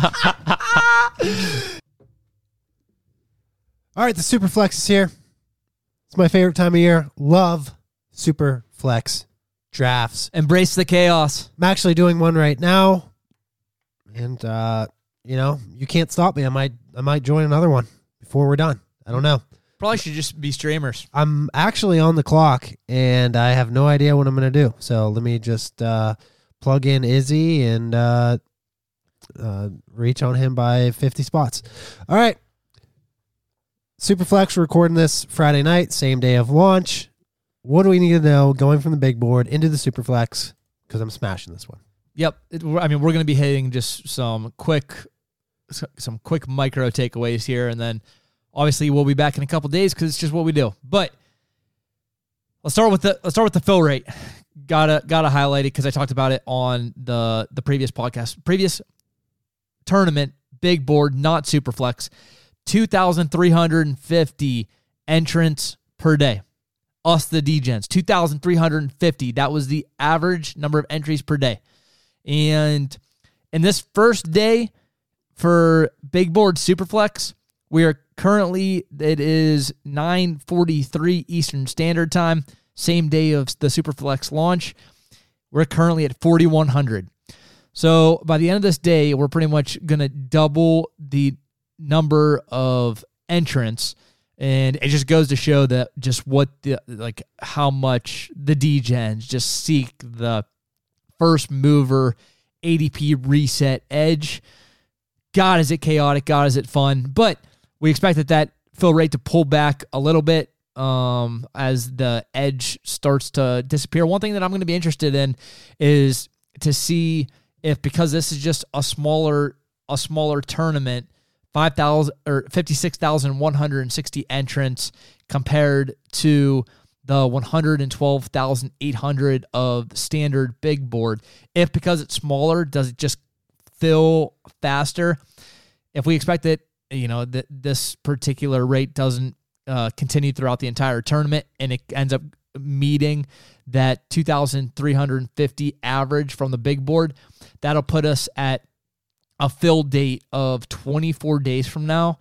All right, the super flex is here. It's my favorite time of year. Love super flex drafts. Embrace the chaos. I'm actually doing one right now, and uh, you know you can't stop me. I might I might join another one before we're done. I don't know. Probably should just be streamers. I'm actually on the clock, and I have no idea what I'm going to do. So let me just uh, plug in Izzy and uh, uh, reach on him by 50 spots. All right. Superflex, we're recording this Friday night, same day of launch. What do we need to know going from the big board into the Superflex? Because I'm smashing this one. Yep. It, I mean, we're going to be hitting just some quick, some quick micro takeaways here, and then obviously we'll be back in a couple days because it's just what we do. But let's start with the let's start with the fill rate. Gotta gotta highlight it because I talked about it on the the previous podcast, previous tournament, big board, not super flex. 2,350 entrants per day. Us, the DGens, 2,350. That was the average number of entries per day. And in this first day for big board superflex, we are currently, it is 943 Eastern Standard Time, same day of the superflex launch. We're currently at 4,100. So by the end of this day, we're pretty much going to double the number of entrants and it just goes to show that just what the like how much the DGens just seek the first mover ADP reset edge. God, is it chaotic? God, is it fun? But we expect that that fill rate to pull back a little bit um, as the edge starts to disappear. One thing that I'm going to be interested in is to see if because this is just a smaller a smaller tournament 5,000 or 56,160 entrants compared to the 112,800 of standard big board. If because it's smaller, does it just fill faster? If we expect that, you know, that this particular rate doesn't uh, continue throughout the entire tournament and it ends up meeting that 2,350 average from the big board, that'll put us at a fill date of 24 days from now,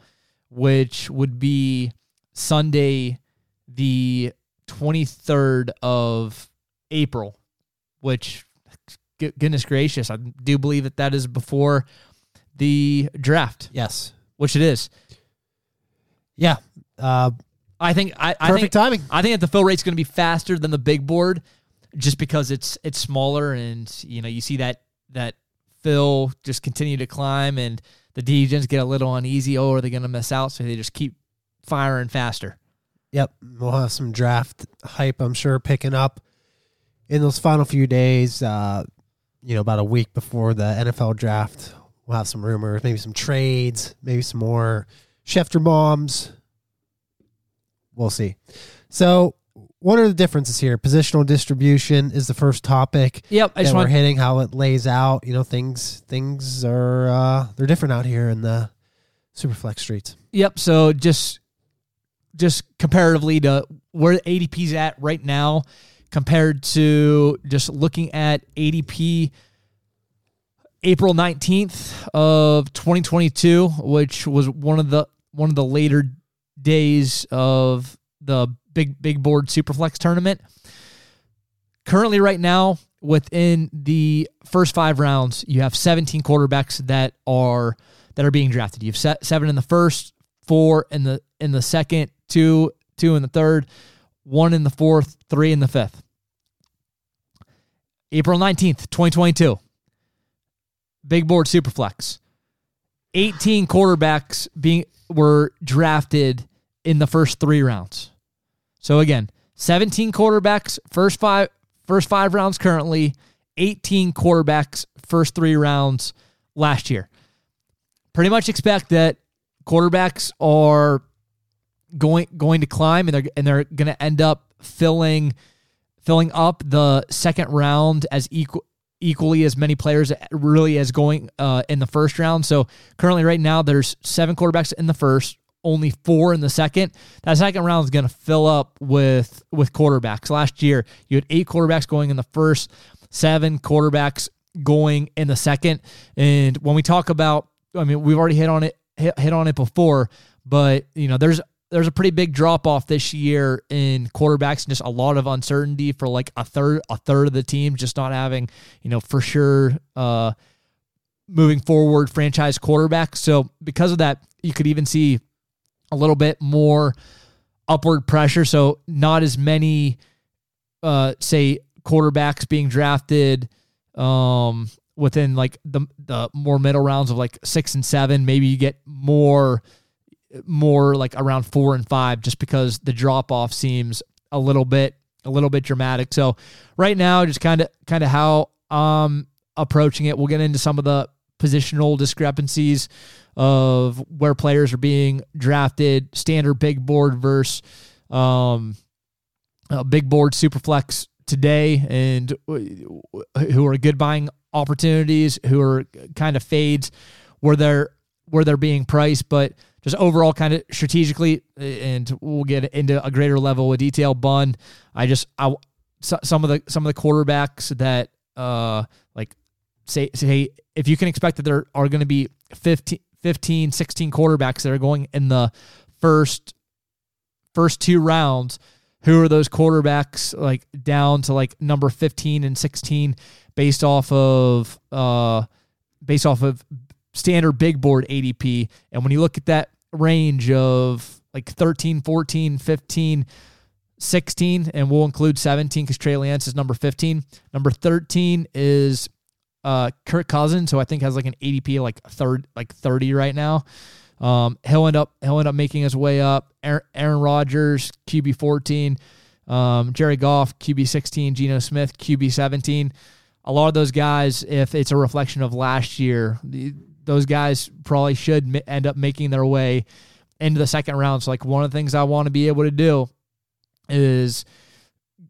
which would be Sunday, the 23rd of April, which, goodness gracious, I do believe that that is before the draft. Yes. Which it is. Yeah. Uh, I think I, I perfect think, timing. I think that the fill rate's going to be faster than the big board, just because it's it's smaller and you know you see that that fill just continue to climb and the DGens get a little uneasy. Oh, are they going to miss out? So they just keep firing faster. Yep. We'll have some draft hype, I'm sure, picking up in those final few days. Uh, you know, about a week before the NFL draft, we'll have some rumors, maybe some trades, maybe some more Schefter bombs. We'll see. So what are the differences here? Positional distribution is the first topic. Yep, I just we're hitting how it lays out. You know, things things are uh, they're different out here in the superflex streets. Yep. So just just comparatively to where ADP's at right now, compared to just looking at ADP April nineteenth of twenty twenty two, which was one of the one of the later days of the big big board superflex tournament. Currently, right now, within the first five rounds, you have 17 quarterbacks that are that are being drafted. You have seven in the first, four in the in the second, two two in the third, one in the fourth, three in the fifth. April 19th, 2022. Big board superflex. 18 quarterbacks being were drafted in the first 3 rounds. So again, 17 quarterbacks first five first five rounds currently, 18 quarterbacks first three rounds last year. Pretty much expect that quarterbacks are going going to climb and they're and they're going to end up filling filling up the second round as equal equally as many players really as going uh, in the first round. So currently, right now, there's seven quarterbacks in the first, only four in the second. That second round is going to fill up with with quarterbacks. Last year, you had eight quarterbacks going in the first, seven quarterbacks going in the second. And when we talk about I mean, we've already hit on it hit, hit on it before, but you know, there's there's a pretty big drop off this year in quarterbacks and just a lot of uncertainty for like a third a third of the team just not having you know for sure uh moving forward franchise quarterback. So because of that, you could even see a little bit more upward pressure. So not as many uh say quarterbacks being drafted um within like the the more middle rounds of like six and seven. Maybe you get more more like around four and five just because the drop off seems a little bit a little bit dramatic. So right now, just kind of kind of how I'm approaching it. We'll get into some of the positional discrepancies of where players are being drafted, standard big board versus um, big board superflex today, and who are good buying opportunities, who are kind of fades where they're where they're being priced, but just overall kind of strategically, and we'll get into a greater level of detail. Bun, I just I some of the some of the quarterbacks that uh like say say if you can expect that there are going to be 15, 15 16 quarterbacks that are going in the first first two rounds who are those quarterbacks like down to like number 15 and 16 based off of uh based off of standard big board ADP and when you look at that range of like 13 14 15 16 and we'll include 17 because Trey Lance is number 15 number 13 is uh Kirk Cousins who I think has like an ADP like third like 30 right now um, he'll end up he'll end up making his way up. Aaron, Aaron Rodgers QB fourteen, um, Jared Goff QB sixteen, Geno Smith QB seventeen. A lot of those guys, if it's a reflection of last year, the, those guys probably should end up making their way into the second round. So, like one of the things I want to be able to do is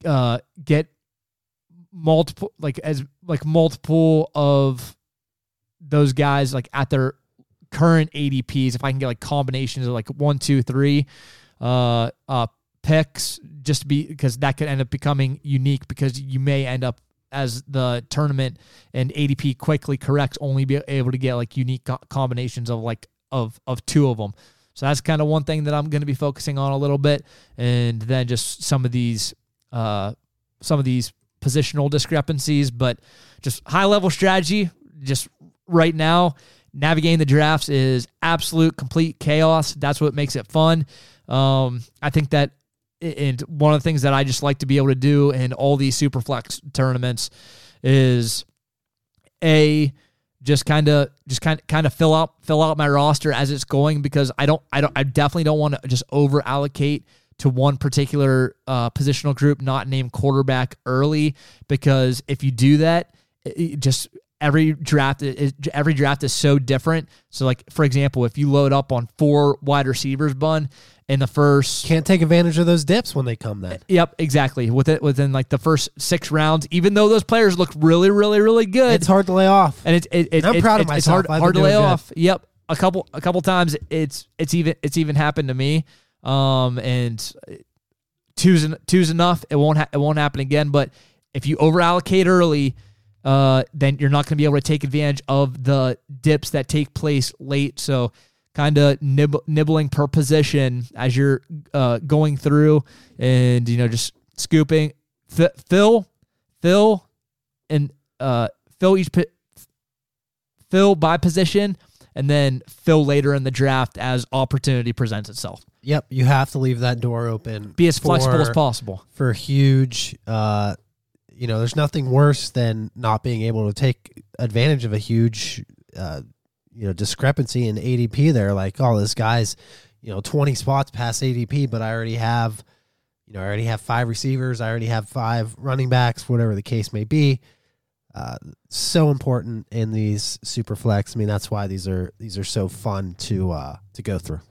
uh, get multiple, like as like multiple of those guys like at their current ADPs, if I can get like combinations of like one, two, three uh, uh, picks, just be because that could end up becoming unique because you may end up as the tournament and ADP quickly corrects, only be able to get like unique co- combinations of like of of two of them. So that's kind of one thing that I'm going to be focusing on a little bit, and then just some of these uh, some of these positional discrepancies, but just high level strategy. Just right now, navigating the drafts is absolute complete chaos. That's what makes it fun. Um, I think that, and one of the things that I just like to be able to do in all these super flex tournaments is a just kind of just kind kind of fill out fill out my roster as it's going because I don't I don't I definitely don't want to just over allocate to one particular uh, positional group, not name quarterback early because if you do that, it just every draft is every draft is so different. So like for example, if you load up on four wide receivers bun in the first can't take advantage of those dips when they come then. Yep, exactly. With it within like the first 6 rounds, even though those players look really really really good. It's hard to lay off. And it's it, it, I'm it, proud of myself. It's hard, hard to lay good. off. Yep. A couple a couple times it's it's even it's even happened to me. Um and two's two's enough. It won't ha- it won't happen again, but if you over allocate early, uh, then you're not going to be able to take advantage of the dips that take place late. So, kind of nib- nibbling per position as you're uh, going through, and you know just scooping, F- fill, fill, and uh, fill each fill by position, and then fill later in the draft as opportunity presents itself. Yep, you have to leave that door open. Be as flexible as possible. for huge uh you know there's nothing worse than not being able to take advantage of a huge uh you know discrepancy in ADP there like oh this guy's you know 20 spots past ADP but I already have you know I already have five receivers I already have five running backs whatever the case may be uh so important in these super flex I mean that's why these are these are so fun to uh to go through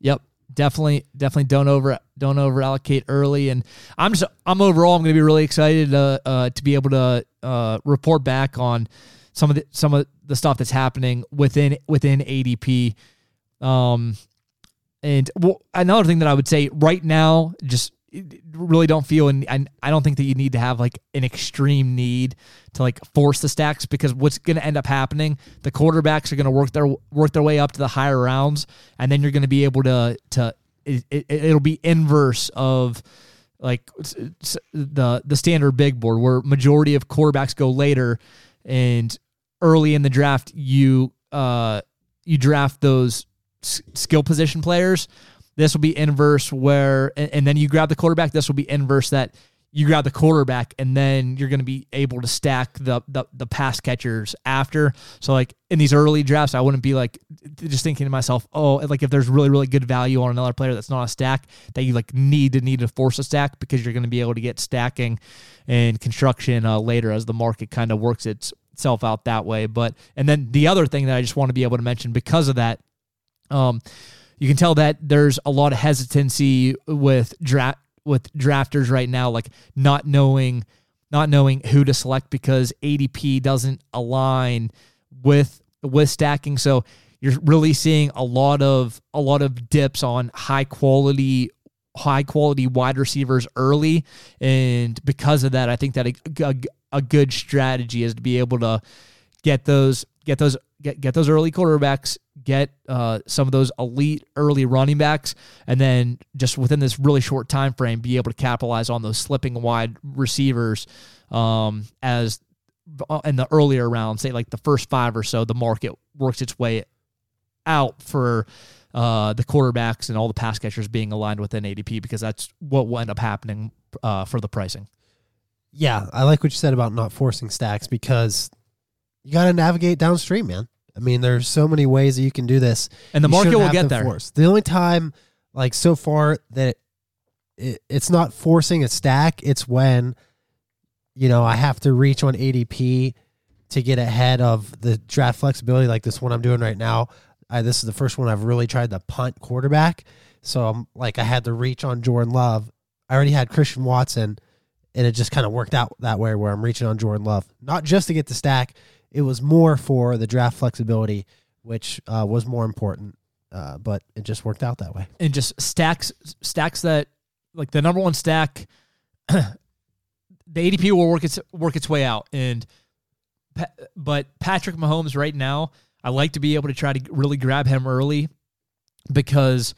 Yep. Definitely, definitely don't over don't over allocate early, and I'm just I'm overall I'm going to be really excited uh, uh, to be able to uh, report back on some of the some of the stuff that's happening within within ADP. Um, and well, another thing that I would say right now, just really don't feel and I, don't think that you need to have like an extreme need to like force the stacks because what's going to end up happening the quarterbacks are going to work their work their way up to the higher rounds and then you're going to be able to to it, it, it'll be inverse of like the the standard big board where majority of quarterbacks go later and early in the draft you uh you draft those skill position players this will be inverse where, and, and then you grab the quarterback. This will be inverse that you grab the quarterback and then you're going to be able to stack the, the the pass catchers after. So like in these early drafts, I wouldn't be like just thinking to myself, oh, like if there's really really good value on another player that's not a stack that you like need to need to force a stack because you're going to be able to get stacking and construction uh, later as the market kind of works itself out that way. But and then the other thing that I just want to be able to mention because of that, um, you can tell that there's a lot of hesitancy with draft with drafters right now, like not knowing not knowing who to select because ADP doesn't align with with stacking. So you're really seeing a lot of a lot of dips on high quality high quality wide receivers early and because of that I think that a, a, a good strategy is to be able to get those get those get get those early quarterbacks, get uh, some of those elite early running backs, and then just within this really short time frame, be able to capitalize on those slipping wide receivers um, as uh, in the earlier rounds, say like the first five or so, the market works its way out for uh, the quarterbacks and all the pass catchers being aligned within ADP because that's what will end up happening uh, for the pricing. Yeah, I like what you said about not forcing stacks because you got to navigate downstream, man. I mean, there's so many ways that you can do this, and the you market will get there. Force. The only time, like so far, that it, it's not forcing a stack, it's when you know I have to reach on ADP to get ahead of the draft flexibility, like this one I'm doing right now. I, this is the first one I've really tried to punt quarterback. So I'm like, I had to reach on Jordan Love. I already had Christian Watson, and it just kind of worked out that way where I'm reaching on Jordan Love, not just to get the stack, it was more for the draft flexibility, which uh, was more important. Uh, but it just worked out that way. And just stacks stacks that like the number one stack, the ADP will work its work its way out. And but Patrick Mahomes right now, I like to be able to try to really grab him early because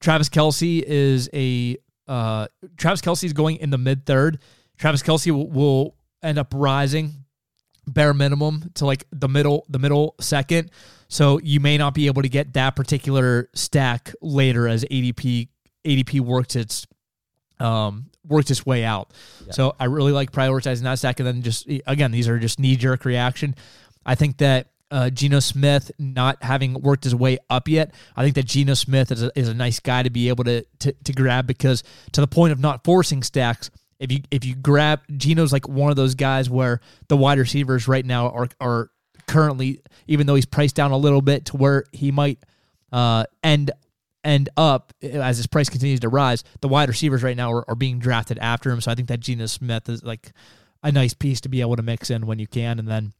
Travis Kelce is a uh, Travis Kelce is going in the mid third. Travis Kelce will, will end up rising bare minimum to like the middle the middle second so you may not be able to get that particular stack later as adp adp works its um works its way out yeah. so i really like prioritizing that stack and then just again these are just knee-jerk reaction i think that uh, Geno Smith not having worked his way up yet. I think that Geno Smith is a, is a nice guy to be able to, to to grab because to the point of not forcing stacks, if you if you grab Geno's like one of those guys where the wide receivers right now are are currently even though he's priced down a little bit to where he might uh, end end up as his price continues to rise. The wide receivers right now are, are being drafted after him, so I think that Geno Smith is like a nice piece to be able to mix in when you can, and then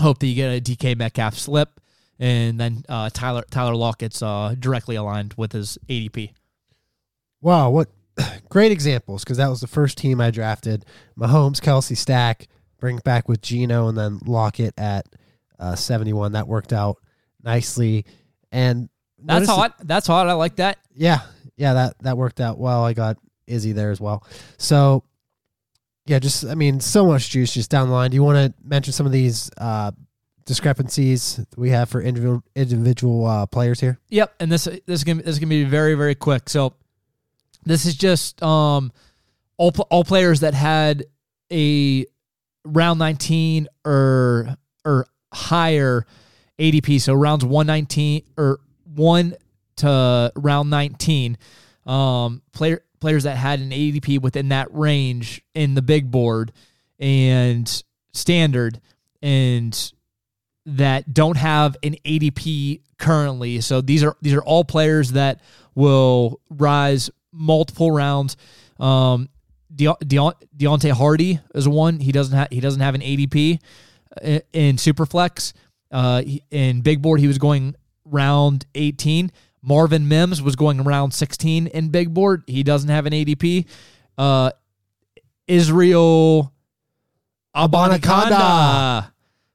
hope that you get a DK Metcalf slip, and then uh, Tyler Tyler Lockett's uh, directly aligned with his ADP. Wow, what great examples because that was the first team I drafted. Mahomes, Kelce, stack, bring back with Geno, and then Lockett at uh, 71. That worked out nicely. And that's hot. That's hot. I like that. Yeah. Yeah. That, that worked out well. I got Izzy there as well. So, yeah, just, I mean, so much juice just down the line. Do you want to mention some of these uh, discrepancies we have for individual individual uh, players here? Yep. And this, this is gonna, this is going to be very, very quick. So, this is just um, all all players that had a round 19 or or higher ADP, so rounds 119 or 1 to round 19. Um, player players that had an ADP within that range in the big board and standard and that don't have an ADP currently. So these are these are all players that will rise multiple rounds. Um, De- De- Deonte Harty is one. He doesn't have he doesn't have an ADP uh, in Superflex. Uh, in Big Board, he was going round 18. Marvin Mims was going around 16 in big board. He doesn't have an ADP. Uh, Israel Abanikanda.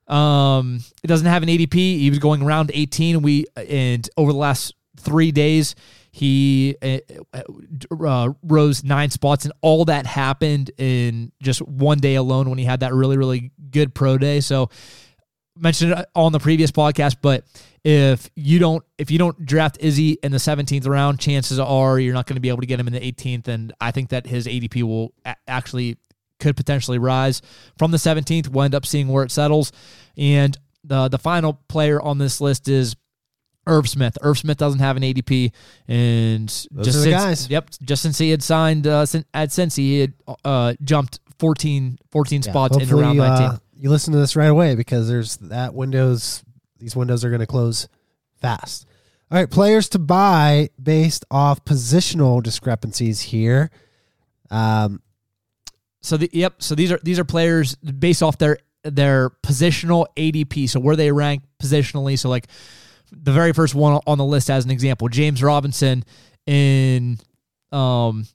Um, it doesn't have an ADP. He was going around 18. We and over the last three days, he uh, uh, rose nine spots, and all that happened in just one day alone when he had that really really good pro day. So mentioned it on the previous podcast, but if you don't if you don't draft Izzy in the 17th round, chances are you're not going to be able to get him in the 18th, and I think that his ADP will actually could potentially rise from the 17th. We'll end up seeing where it settles, and the the final player on this list is. Irv Smith. Irv Smith doesn't have an ADP, and Those just since, guys. yep, just since he had signed uh, at Cincy, he had uh, jumped 14, 14 Yeah, spots into hopefully, round 19. Uh, you listen to this right away because there's that windows. These windows are going to close fast. All right, players to buy based off positional discrepancies here. Um, So the yep. So these are these are players based off their their positional ADP. So where they rank positionally. So like the very first one on the list as an example, James Robinson in um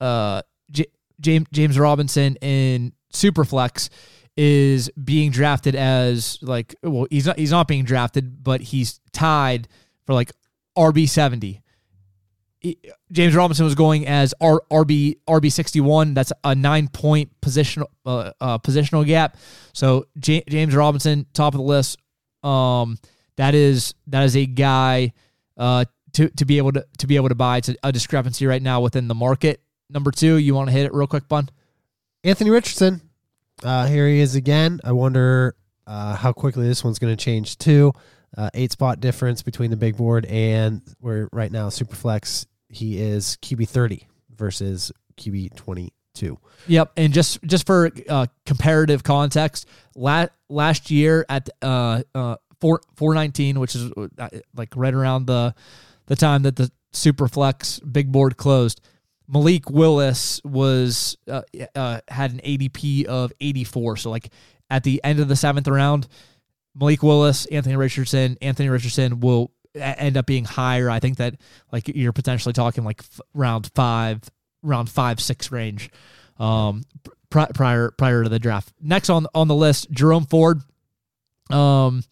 uh J- James James Robinson in Superflex is being drafted as like well he's not he's not being drafted but he's tied for like RB seventy. James Robinson was going as R, RB RB sixty one. That's a nine point positional uh, uh, positional gap. So J- James Robinson, top of the list. Um, that is that is a guy uh, to to be able to to be able to buy. It's a, a discrepancy right now within the market. Number two, you want to hit it real quick, Bun? Anthony Richardson. Uh, here he is again. I wonder uh, how quickly this one's going to change too. Uh, eight spot difference between the big board and where right now Superflex he is QB thirty versus QB twenty two. Yep, and just just for uh, comparative context, last last year at uh uh four four nineteen, which is uh, like right around the the time that the Superflex big board closed, Malik Willis was uh, uh had an ADP of eighty four. So like at the end of the seventh round, Malik Willis, Anthony Richardson, Anthony Richardson will end up being higher. I think that like you're potentially talking like f- round five, round five six range, um, pri- prior prior to the draft. Next on on the list, Jerome Ford, um,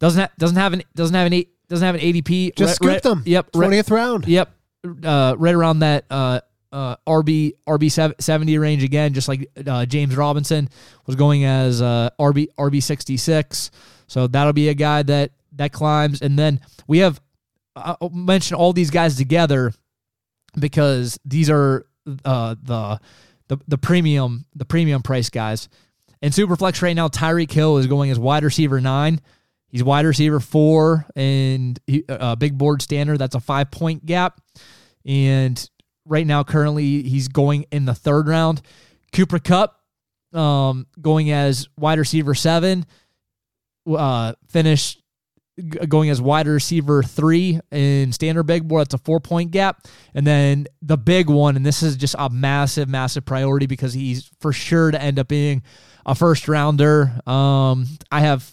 doesn't ha- doesn't have an doesn't have an eight doesn't have an ADP. Just scooped right- them. Yep, right- twentieth round. Yep. Uh, right around that uh, uh, RB RB seventy range again, just like uh, James Robinson was going as uh, RB RB sixty six. So that'll be a guy that that climbs, and then we have uh, I'll mention all these guys together because these are uh, the the the premium the premium price guys. In Superflex right now, Tyreek Hill is going as wide receiver nine. He's wide receiver four and he- uh, big board standard. That's a five point gap. And right now, currently, he's going in the third round. Cooper Kupp um, going as wide receiver seven. Uh, finished going as wide receiver three in standard big board. That's a four point gap. And then the big one, and this is just a massive, massive priority because he's for sure to end up being a first rounder. Um, I have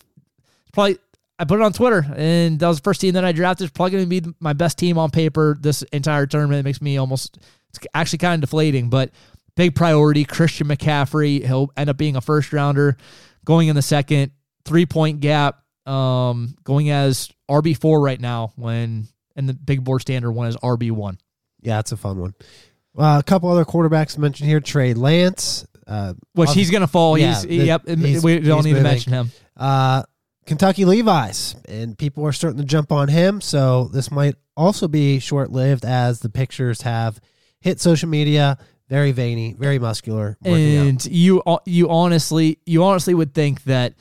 probably I put it on Twitter, and that was the first team that I drafted. Probably going to be my best team on paper this entire tournament. It makes me almost it's actually kind of deflating, but big priority. Christian McCaffrey, he'll end up being a first rounder, going in the second three point gap, um, going as RB four right now. When and the big board standard one is RB one. Yeah, it's a fun one. Uh, a couple other quarterbacks mentioned here: Trey Lance. Uh, Which he's going to fall. Yeah, he's the- yep. he's- we don't need to mention him. uh, Kentucky Levis, and people are starting to jump on him. So this might also be short lived, as the pictures have hit social media. Very veiny, very muscular. out. and you you honestly you honestly would think that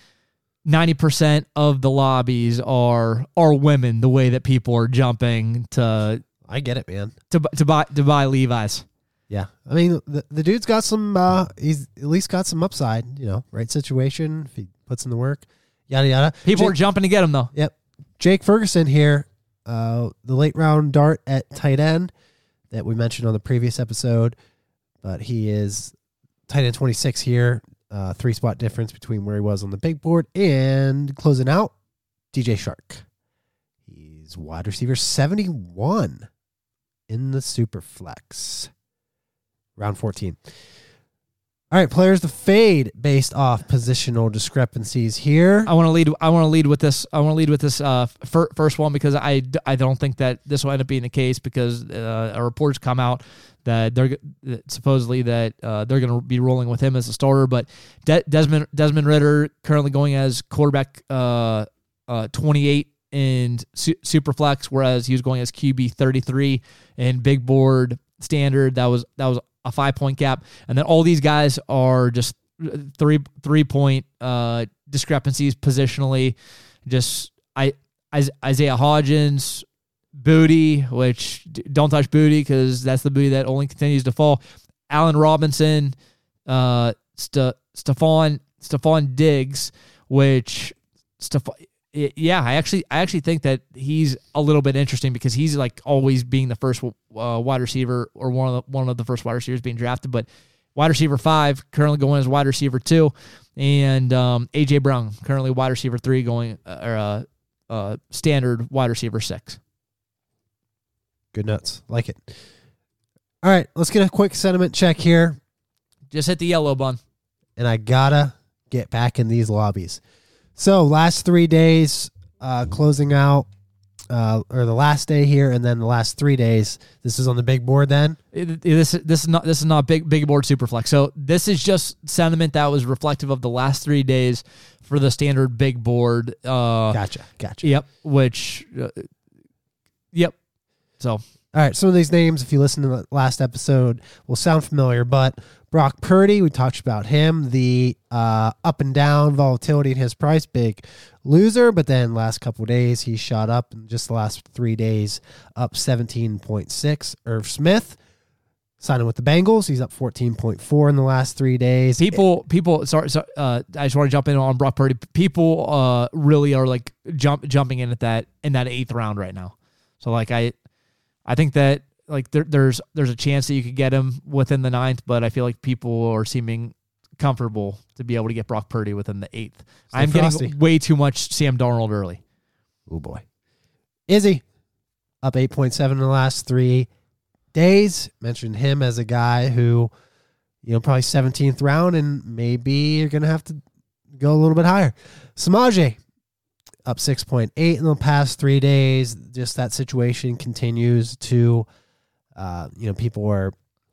90% of the lobbies are are women the way that people are jumping to I get it, man. to to buy to buy Levis. Yeah, I mean the the dude's got some. Uh, he's at least got some upside. You know, right situation if he puts in the work. Yada yada. People Jake, are jumping to get him though. Yep. Jake Ferguson here, uh, the late round dart at tight end that we mentioned on the previous episode, but he is tight end 26 here. Uh, three spot difference between where he was on the big board and closing out DJ Chark. He's He's wide receiver 71 in the super flex. Round 14. All right, players to fade based off positional discrepancies here. I want to lead. I want to lead with this. I want to lead with this uh, fir- first one because I, I don't think that this will end up being the case because uh, a reports come out that they're supposedly that uh, they're going to be rolling with him as a starter. But De- Desmond Desmond Ridder currently going as quarterback uh, uh, 28 in su- Superflex, whereas he was going as QB 33 in Big Board Standard. That was that was a five point gap, and then all these guys are just three three point uh, discrepancies positionally. Just I Isaiah Hodgins, Booty, which don't touch Booty because that's the booty that only continues to fall. Allen Robinson, uh, St- Stefon Stefon Diggs, which Yeah, I actually I actually think that he's a little bit interesting because he's like always being the first uh, wide receiver or one of the, one of the first wide receivers being drafted. But wide receiver five currently going as wide receiver two, and um, AJ Brown currently wide receiver three going uh, or uh, uh, standard wide receiver six. Good nuts, like it. All right, let's get a quick sentiment check here. Just hit the yellow bun, and I gotta get back in these lobbies. So last three days, uh, closing out, uh, or the last day here, and then the last three days. This is on the big board. Then it, this this is not this is not big big board superflex. So this is just sentiment that was reflective of the last three days for the standard big board. Uh, gotcha, gotcha. Yep. Which, uh, yep. So all right, some of these names, if you listen to the last episode, will sound familiar, but Brock Purdy, we talked about him, the uh, up and down volatility in his price, big loser. But then last couple days, he shot up in just the last three days, up 17.6. Irv Smith signing with the Bengals, he's up 14.4 in the last three days. People, people, sorry, sorry uh, I just want to jump in on Brock Purdy. People uh, really are like jump jumping in at that in that eighth round right now. So like I, I think that like there, there's there's a chance that you could get him within the ninth, but I feel like people are seeming comfortable to be able to get Brock Purdy within the eighth. Stay I'm frosty. getting way too much Sam Darnold early. Oh boy, Izzy up eight point seven in the last three days. Mentioned him as a guy who, you know, probably seventeenth round, and maybe you're gonna have to go a little bit higher. Samaje up 6.8 in the past three days. Just that situation continues to uh, you know, people were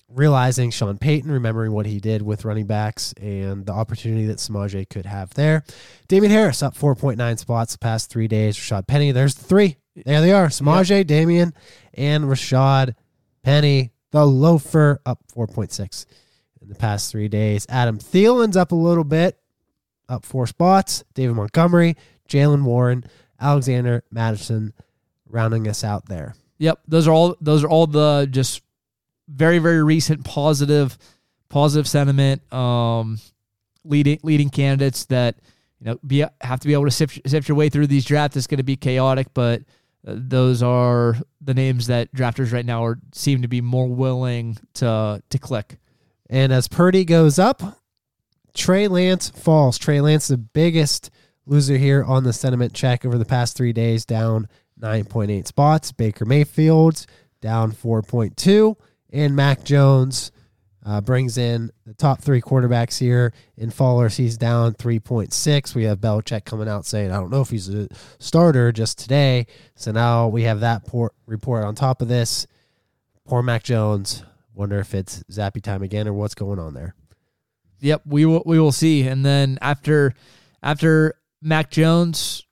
realizing Sean Payton, remembering what he did with running backs and the opportunity that Samaje could have there. Damien Harris up 4.9 spots the past three days. Rashad Penny, there's the three. There they are. Samaje, yep. Damien, and Rashad Penny. The loafer up 4.6 in the past three days. Adam Thielen's up a little bit, up four spots. David Montgomery, Jaylen Warren, Alexander Mattison rounding us out there. Yep, those are all those are all the just very very recent positive positive sentiment um, leading leading candidates that you know be have to be able to sift, sift your way through these drafts. It's going to be chaotic, but uh, those are the names that drafters right now are seem to be more willing to to click. And as Purdy goes up, Trey Lance falls. Trey Lance, the biggest loser here on the sentiment check over the past three days, down 9.8 spots. Baker Mayfield's down 4.2. And Mac Jones uh, brings in the top three quarterbacks here. In Fallers, he's down 3.6. We have Belichick coming out saying, I don't know if he's a starter just today. So now we have that port report on top of this. Poor Mac Jones. Wonder if it's Zappe time again or what's going on there. Yep, we will we will see. And then after after Mac Jones,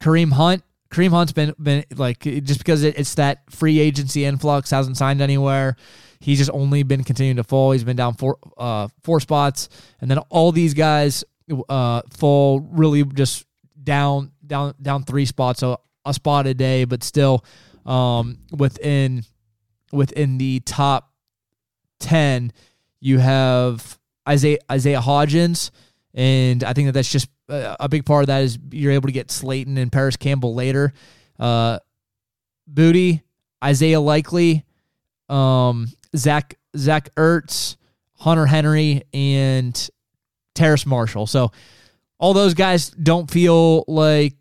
Kareem Hunt Kareem Hunt's been been like just because it, it's that free agency influx hasn't signed anywhere. He's just only been continuing to fall. He's been down four uh, four spots, and then all these guys uh, fall really just down down down three spots, so a spot a day, but still um, within within the top ten. You have Isaiah Isaiah Hodgins, and I think that that's just a big part of that is you're able to get Slayton and Parris Campbell later. Uh, Booty, Isaiah Likely, um, Zach Zach Ertz, Hunter Henry, and Terrace Marshall. So all those guys don't feel like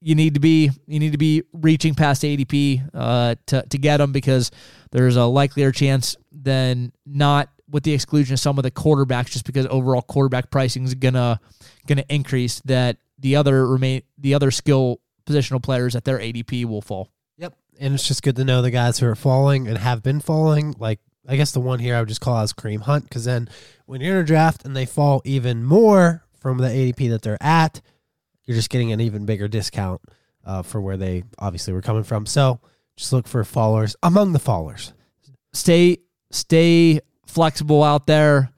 you need to be you need to be reaching past ADP uh, to to get them because there's a likelier chance than not with the exclusion of some of the quarterbacks just because overall quarterback pricing is gonna gonna increase that the other remain the other skill positional players at their ADP will fall. Yep. And it's just good to know the guys who are falling and have been falling. Like, I guess the one here I would just call as Kareem Hunt because then when you're in a draft and they fall even more from the ADP that they're at, you're just getting an even bigger discount uh, for where they obviously were coming from. So just look for fallers among the fallers. Stay stay flexible out there.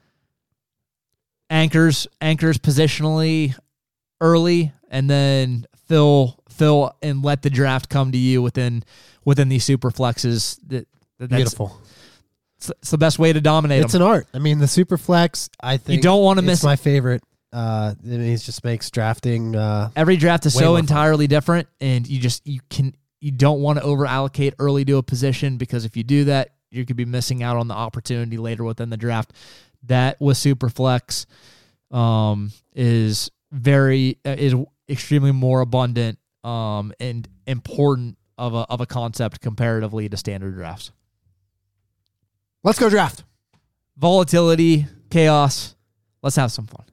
Anchors anchors positionally early and then fill fill and let the draft come to you within within these super flexes. That that's, Beautiful. It's, it's the best way to dominate It's them. an art. I mean, the super flex, I think You don't want to miss my favorite. Uh, it just makes drafting. Uh, every draft is so more fun. entirely different and you just you can you don't want to over allocate early to a position because if you do that you could be missing out on the opportunity later within the draft. That with superflex um is very uh, is extremely more abundant um and important of a of a concept comparatively to standard drafts. Let's go draft. volatility chaos. Let's have some fun